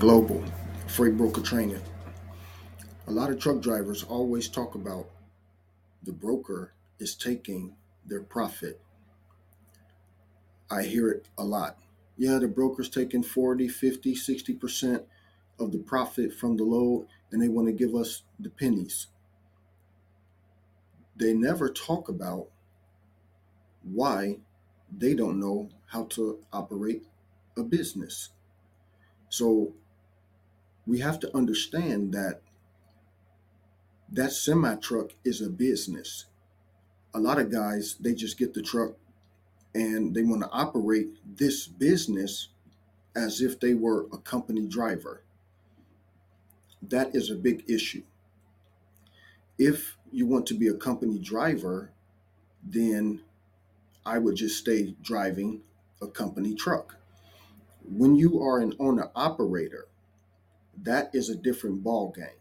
Global, Freight Broker Training. A lot of truck drivers always talk about the broker is taking their profit. I hear it a lot. Yeah, the broker's taking 40, 50, 60% of the profit from the load and they want to give us the pennies. They never talk about why they don't know how to operate a business. So we have to understand that that semi truck is a business. A lot of guys, they just get the truck and they want to operate this business as if they were a company driver. That is a big issue. If you want to be a company driver, then I would just stay driving a company truck. When you are an owner operator, that is a different ball game.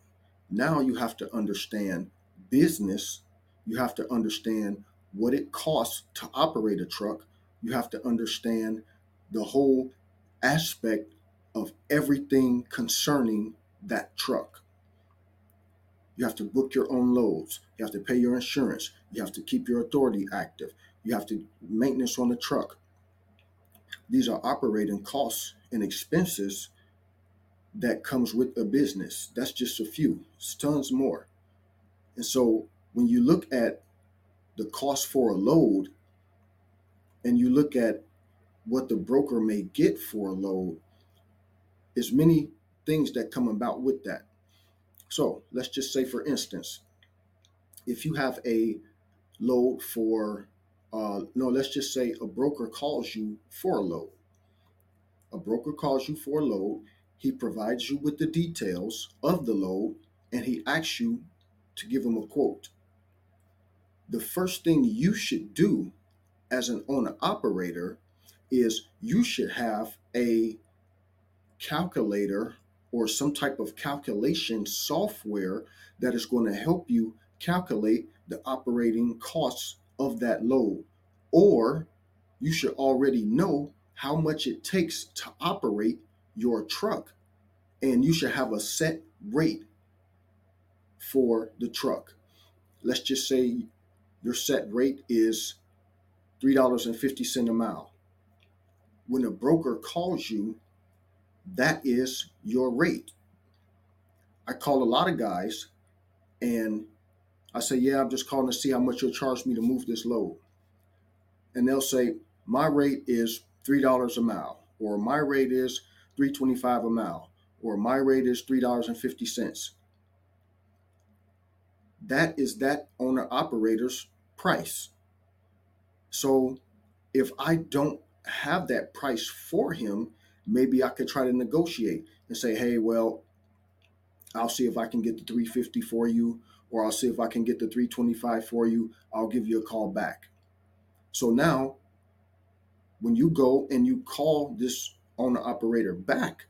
Now you have to understand business. You have to understand what it costs to operate a truck. You have to understand the whole aspect of everything concerning that truck. You have to book your own loads. You have to pay your insurance. You have to keep your authority active. You have to maintenance on the truck. These are operating costs and expenses that comes with a business. That's just a few. It's tons more. And so when you look at the cost for a load and you look at what the broker may get for a load, there's many things that come about with that. So let's just say, for instance, if you have a load for uh, no, let's just say a broker calls you for a load. A broker calls you for a load. He provides you with the details of the load and he asks you to give him a quote. The first thing you should do as an owner operator is you should have a calculator or some type of calculation software that is going to help you calculate the operating costs of that load. Or you should already know how much it takes to operate your truck. And you should have a set rate for the truck. Let's just say your set rate is $3.50 a mile. When a broker calls you, that is your rate. I call a lot of guys and I say, Yeah, I'm just calling to see how much you'll charge me to move this load. And they'll say, My rate is $3 a mile, or my rate is 325 a mile, or my rate is $3.50. That is that owner operator's price. So if I don't have that price for him, maybe I could try to negotiate and say, hey, well, I'll see if I can get the 350 for you, or I'll see if I can get the 325 for you. I'll give you a call back. So now, when you go and you call this owner operator back,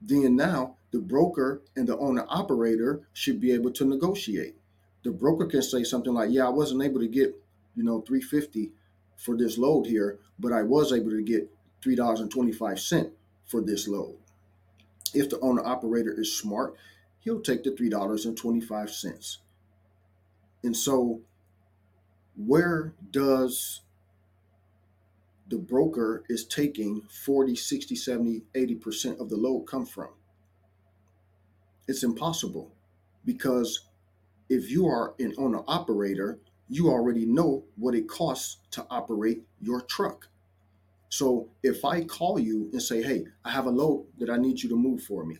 then now the broker and the owner operator should be able to negotiate. The broker can say something like, "Yeah, I wasn't able to get, you know, 350 for this load here, but I was able to get $3.25 for this load." If the owner operator is smart, he'll take the $3.25. And so where does the broker is taking 40, 60, 70, 80% of the load come from? It's impossible because if you are an owner operator, you already know what it costs to operate your truck. So if I call you and say, hey, I have a load that I need you to move for me,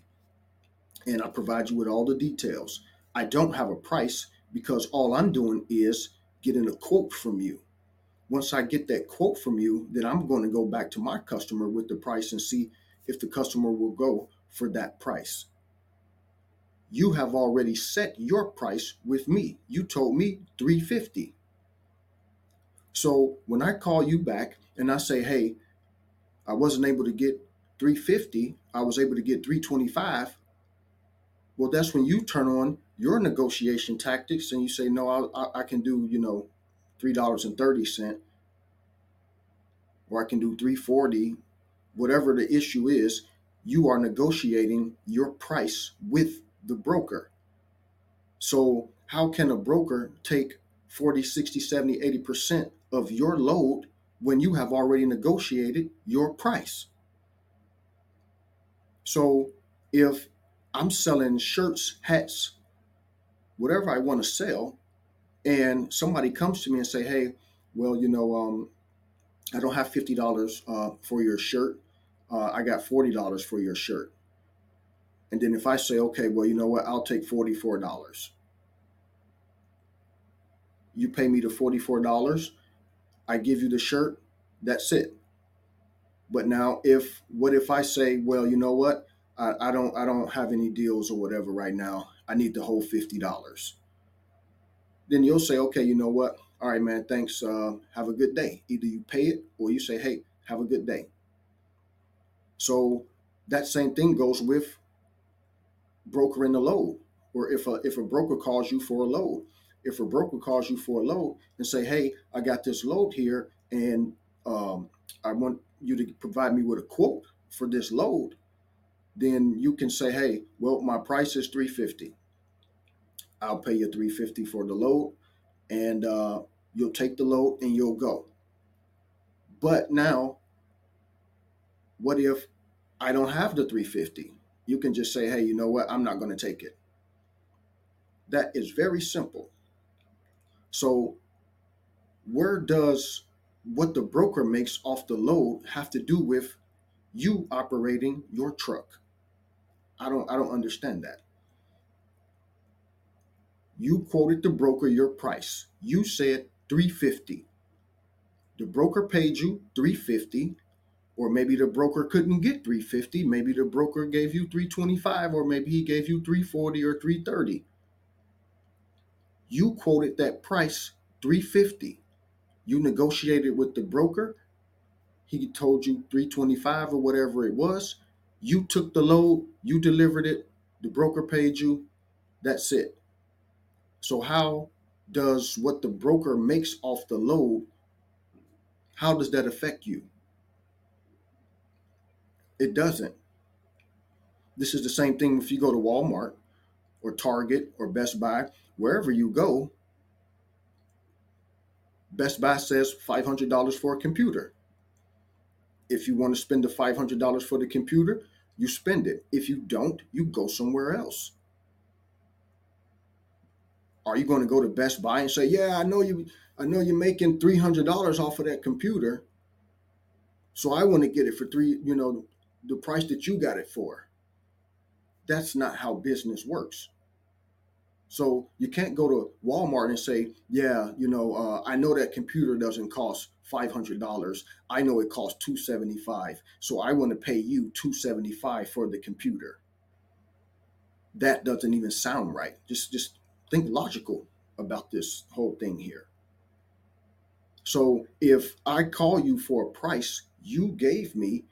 and I provide you with all the details, I don't have a price because all I'm doing is getting a quote from you. Once I get that quote from you, then I'm going to go back to my customer with the price and see if the customer will go for that price. You have already set your price with me. You told me 350. So when I call you back and I say, "Hey, I wasn't able to get 350, I was able to get 325." Well, that's when you turn on your negotiation tactics and you say, no, I, I can do, you know, $3.30 or I can do 340, whatever the issue is, you are negotiating your price with the broker. So, how can a broker take 40, 60, 70, 80% of your load when you have already negotiated your price? So, if I'm selling shirts, hats, whatever I want to sell, and somebody comes to me and say, "Hey, well, you know, um, I don't have fifty dollars uh, for your shirt. Uh, I got forty dollars for your shirt." And then if I say, "Okay, well, you know what? I'll take forty-four dollars." You pay me the forty-four dollars. I give you the shirt. That's it. But now, if what if I say, "Well, you know what? I, I don't I don't have any deals or whatever right now. I need the whole fifty dollars." Then you'll say, "Okay, you know what? All right, man. Thanks. Uh, have a good day." Either you pay it or you say, "Hey, have a good day." So that same thing goes with brokering the load, or if a if a broker calls you for a load, if a broker calls you for a load and say, "Hey, I got this load here, and um, I want you to provide me with a quote for this load," then you can say, "Hey, well, my price is three fifty. I'll pay you three fifty for the load, and uh, you'll take the load and you'll go." But now, what if I don't have the three fifty? You can just say, "Hey, you know what? I'm not going to take it." That is very simple. So, where does what the broker makes off the load have to do with you operating your truck? I don't I don't understand that. You quoted the broker your price. You said 350. The broker paid you 350 or maybe the broker couldn't get 350, maybe the broker gave you 325 or maybe he gave you 340 or 330. You quoted that price 350. You negotiated with the broker. He told you 325 or whatever it was. You took the load, you delivered it, the broker paid you. That's it. So how does what the broker makes off the load how does that affect you? It doesn't. This is the same thing if you go to Walmart or Target or Best Buy, wherever you go. Best Buy says $500 for a computer. If you want to spend the $500 for the computer, you spend it. If you don't, you go somewhere else. Are you going to go to Best Buy and say, "Yeah, I know you I know you're making $300 off of that computer. So I want to get it for 3, you know, the price that you got it for." That's not how business works. So you can't go to Walmart and say, "Yeah, you know, uh, I know that computer doesn't cost five hundred dollars. I know it costs two seventy five. So I want to pay you two seventy five for the computer." That doesn't even sound right. Just just think logical about this whole thing here. So if I call you for a price, you gave me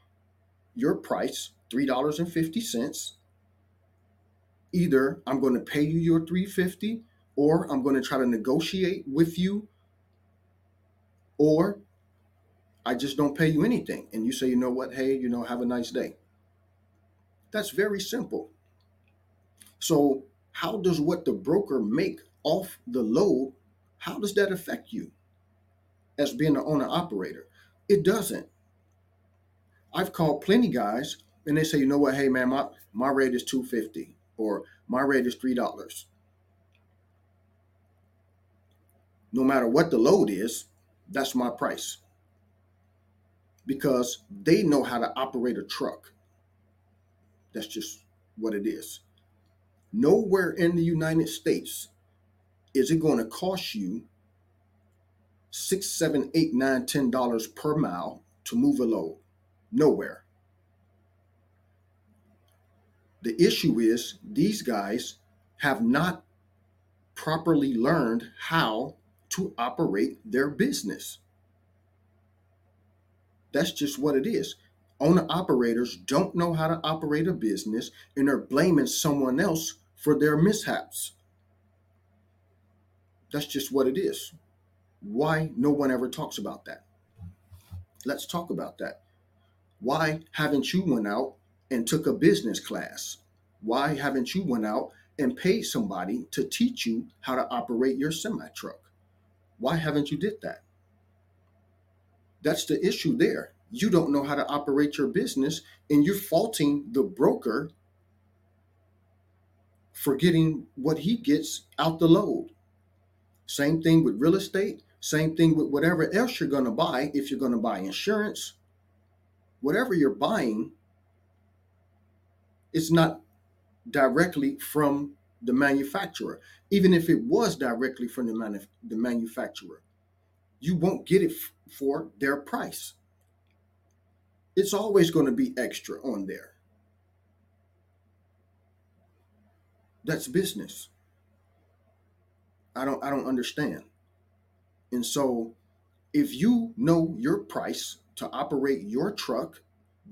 your price three dollars and fifty cents either I'm going to pay you your 350 or I'm going to try to negotiate with you or I just don't pay you anything and you say, "You know what? Hey, you know, have a nice day." That's very simple. So, how does what the broker make off the load, how does that affect you as being an owner operator? It doesn't. I've called plenty guys and they say, "You know what? Hey man, my my rate is 250." or my rate is three dollars. No matter what the load is, that's my price. Because they know how to operate a truck. That's just what it is. Nowhere in the United States is it going to cost you six, seven, eight, nine, ten dollars per mile to move a load. Nowhere. The issue is these guys have not properly learned how to operate their business. That's just what it is. Owner operators don't know how to operate a business and are blaming someone else for their mishaps. That's just what it is. Why no one ever talks about that? Let's talk about that. Why haven't you went out and took a business class? Why haven't you went out and paid somebody to teach you how to operate your semi truck? Why haven't you did that? That's the issue there. You don't know how to operate your business and you're faulting the broker for getting what he gets out the load. Same thing with real estate, same thing with whatever else you're going to buy. If you're going to buy insurance, whatever you're buying, it's not directly from the manufacturer. Even if it was directly from the, manuf- the manufacturer, you won't get it f- for their price. It's always going to be extra on there. That's business. I don't I don't understand. And so if you know your price to operate your truck,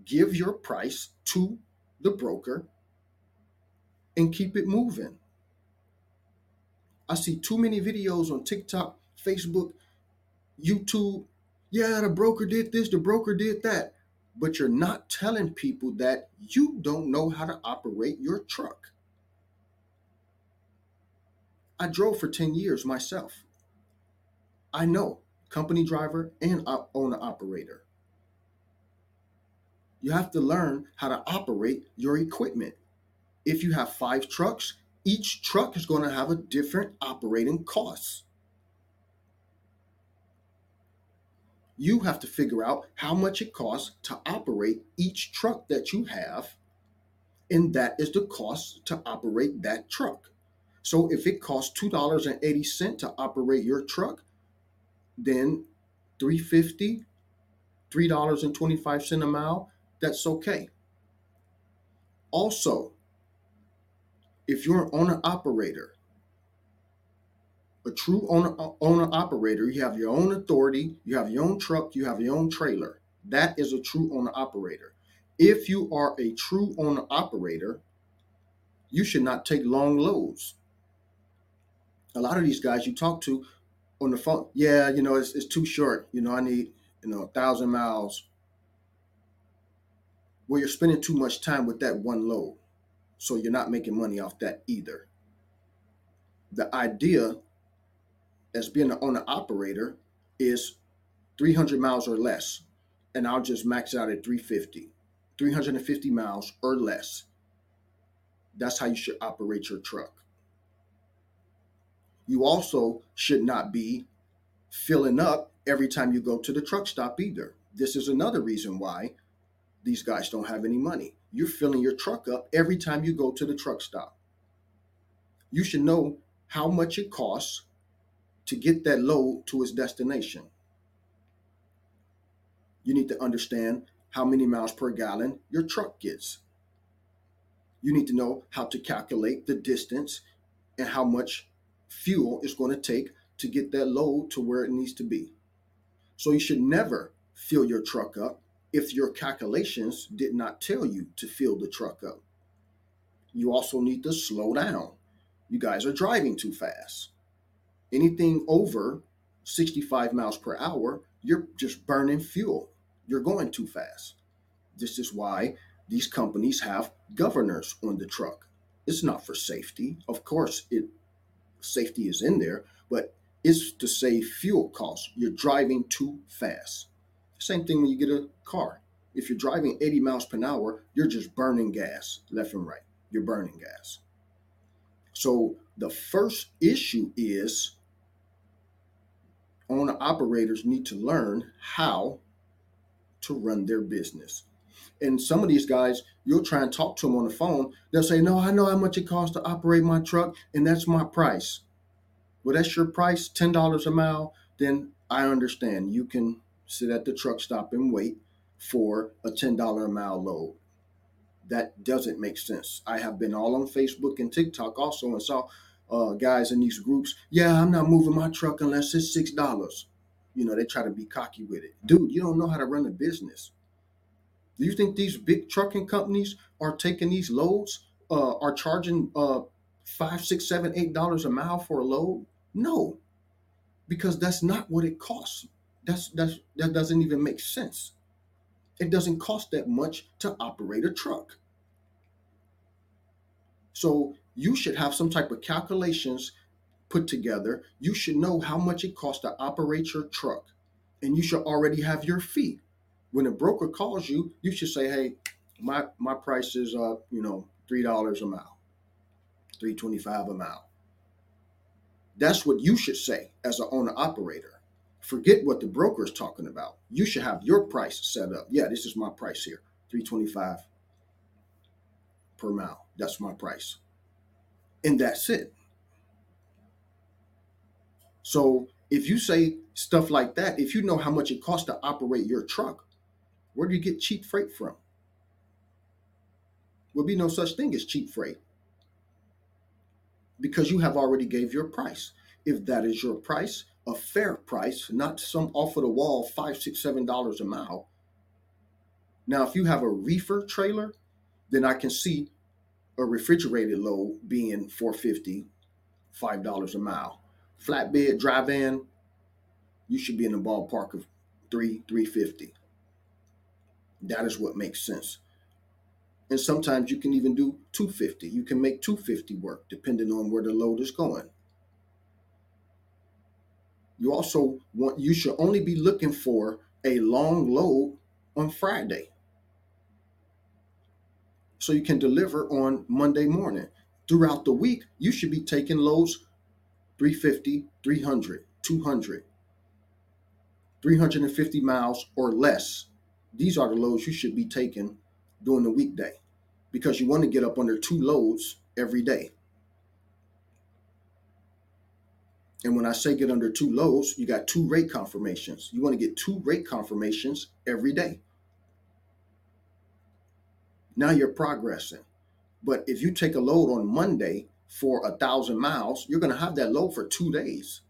give your price to the broker and keep it moving. I see too many videos on TikTok, Facebook, YouTube. Yeah, the broker did this, the broker did that. But you're not telling people that you don't know how to operate your truck. I drove for 10 years myself. I know company driver and owner operator. You have to learn how to operate your equipment. If you have five trucks, each truck is going to have a different operating cost. You have to figure out how much it costs to operate each truck that you have, and that is the cost to operate that truck. So if it costs $2.80 to operate your truck, then 350 $3.25 a mile, that's okay. Also, if you're an owner operator, a true owner uh, owner operator, you have your own authority, you have your own truck, you have your own trailer. That is a true owner operator. If you are a true owner operator, you should not take long loads a lot of these guys you talk to on the phone, yeah, you know, it's, it's too short. You know, I need, you know, a thousand miles. Well, you're spending too much time with that one load. So you're not making money off that either. The idea as being an owner operator is 300 miles or less. And I'll just max out at 350, 350 miles or less. That's how you should operate your truck you also should not be filling up every time you go to the truck stop either. This is another reason why these guys don't have any money. You're filling your truck up every time you go to the truck stop. You should know how much it costs to get that load to its destination. You need to understand how many miles per gallon your truck gets. You need to know how to calculate the distance and how much fuel is going to take to get that load to where it needs to be. So you should never fill your truck up if your calculations did not tell you to fill the truck up. You also need to slow down. You guys are driving too fast. Anything over 65 miles per hour, you're just burning fuel. You're going too fast. This is why these companies have governors on the truck. It's not for safety. Of course, it safety is in there, but it's to save fuel costs. You're driving too fast. Same thing when you get a car. If you're driving 80 miles per hour, you're just burning gas left and right. You're burning gas. So the first issue is owner operators need to learn how to run their business. And some of these guys, you'll try and talk to them on the phone. They'll say, No, I know how much it costs to operate my truck, and that's my price. Well, that's your price, $10 a mile. Then I understand. You can sit at the truck stop and wait for a $10 a mile load. That doesn't make sense. I have been all on Facebook and TikTok also and saw uh, guys in these groups. Yeah, I'm not moving my truck unless it's $6. You know, they try to be cocky with it. Dude, you don't know how to run a business. Do you think these big trucking companies are taking these loads, uh, are charging uh, five, six, seven, eight dollars a mile for a load? No, because that's not what it costs. That's that's that doesn't even make sense. It doesn't cost that much to operate a truck. So you should have some type of calculations put together. You should know how much it costs to operate your truck, and you should already have your fee. When a broker calls you, you should say, "Hey, my my price is uh, you know, three dollars a mile, three twenty five a mile." That's what you should say as an owner operator. Forget what the broker is talking about. You should have your price set up. Yeah, this is my price here, three twenty five per mile. That's my price, and that's it. So if you say stuff like that, if you know how much it costs to operate your truck, where do you get cheap freight from? Will be no such thing as cheap freight because you have already gave your price. If that is your price, a fair price, not some off of the wall five, six, seven dollars a mile. Now, if you have a reefer trailer, then I can see a refrigerated load being 450 five dollars a mile flatbed dry van, you should be in the ballpark of three, 350. That is what makes sense. And sometimes you can even do 250. You can make 250 work depending on where the load is going. You also want you should only be looking for a long load on Friday. So you can deliver on Monday morning. Throughout the week, you should be taking loads 350, 300, 200, 350 miles or less. These are the loads you should be taking during the weekday because you want to get up under two loads every day. And when I say get under two loads, you got two rate confirmations. You want to get two rate confirmations every day. Now you're progressing. But if you take a load on Monday for a thousand miles, you're going to have that load for two days.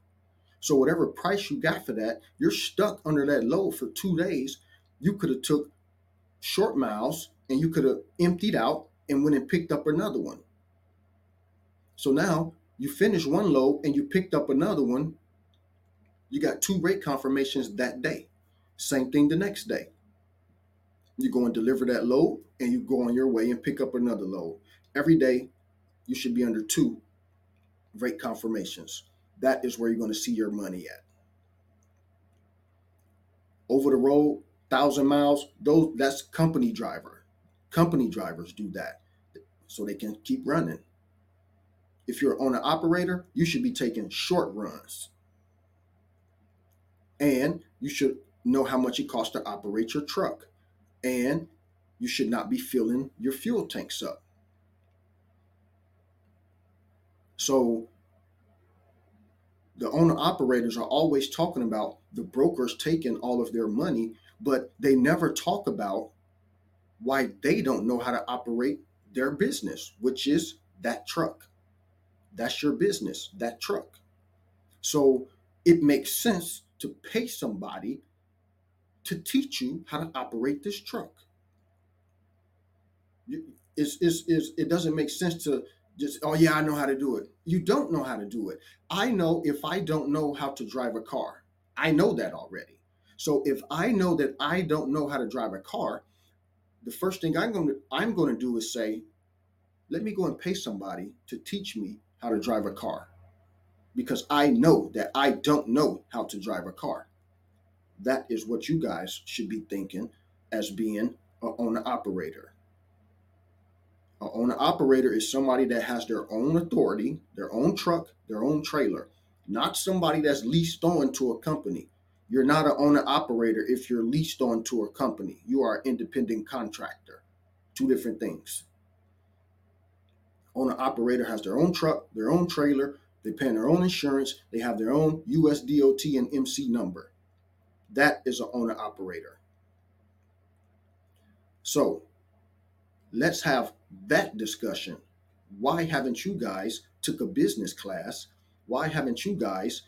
So whatever price you got for that, you're stuck under that load for two days. You could have took short miles and you could have emptied out and went and picked up another one. So now you finish one load and you picked up another one. You got two rate confirmations that day. Same thing the next day. You go and deliver that load and you go on your way and pick up another load. Every day you should be under two rate confirmations. That is where you're going to see your money at. Over the road, thousand miles, those that's company driver. Company drivers do that so they can keep running. If you're on an operator, you should be taking short runs. And you should know how much it costs to operate your truck. And you should not be filling your fuel tanks up. So the owner operators are always talking about the brokers taking all of their money, but they never talk about why they don't know how to operate their business, which is that truck. That's your business, that truck. So it makes sense to pay somebody to teach you how to operate this truck. It's, it's, it's, it doesn't make sense to just oh yeah i know how to do it. You don't know how to do it. I know if i don't know how to drive a car i know that already. So if i know that i don't know how to drive a car the first thing i'm going to i'm going to do is say let me go and pay somebody to teach me how to drive a car. Because i know that i don't know how to drive a car that is what you guys should be thinking as being an owner operator an owner operator is somebody that has their own authority, their own truck, their own trailer, not somebody that's leased on to a company. You're not an owner operator if you're leased on to a company. You are an independent contractor. Two different things. Owner operator has their own truck, their own trailer, they pay their own insurance, they have their own US DOT and MC number. That is an owner operator. So let's have that discussion. Why haven't you guys took a business class? Why haven't you guys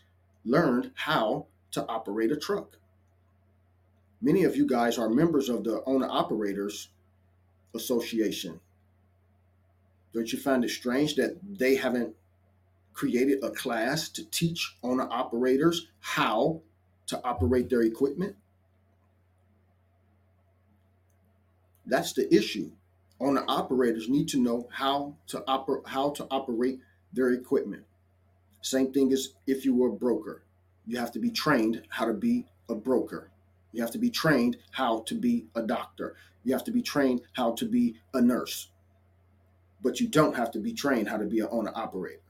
learned how to operate a truck? Many of you guys are members of the owner operators association. Don't you find it strange that they haven't created a class to teach owner operators how to operate their equipment? That's the issue owner operators need to know how to oper- how to operate their equipment. Same thing as if you were a broker. You have to be trained how to be a broker. You have to be trained how to be a doctor. You have to be trained how to be a nurse. But you don't have to be trained how to be an owner operator.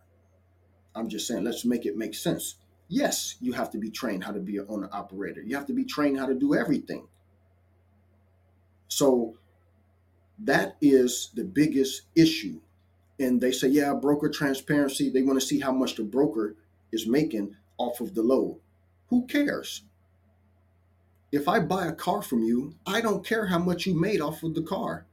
I'm just saying, let's make it make sense. Yes, you have to be trained how to be an owner operator. You have to be trained how to do everything. So that is the biggest issue. And they say, yeah, broker transparency. They want to see how much the broker is making off of the load. Who cares? If I buy a car from you, I don't care how much you made off of the car.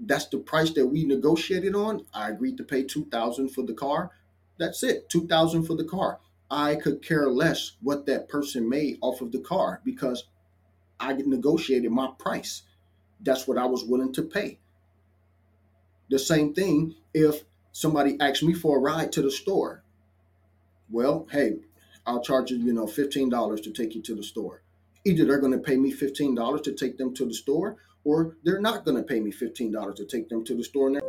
That's the price that we negotiated on. I agreed to pay 2000 for the car. That's it, 2000 for the car. I could care less what that person made off of the car because I negotiated my price. That's what I was willing to pay. The same thing if somebody asked me for a ride to the store. Well, hey, I'll charge you, you know, $15 to take you to the store. Either they're going to pay me $15 to take them to the store or they're not going to pay me $15 to take them to the store and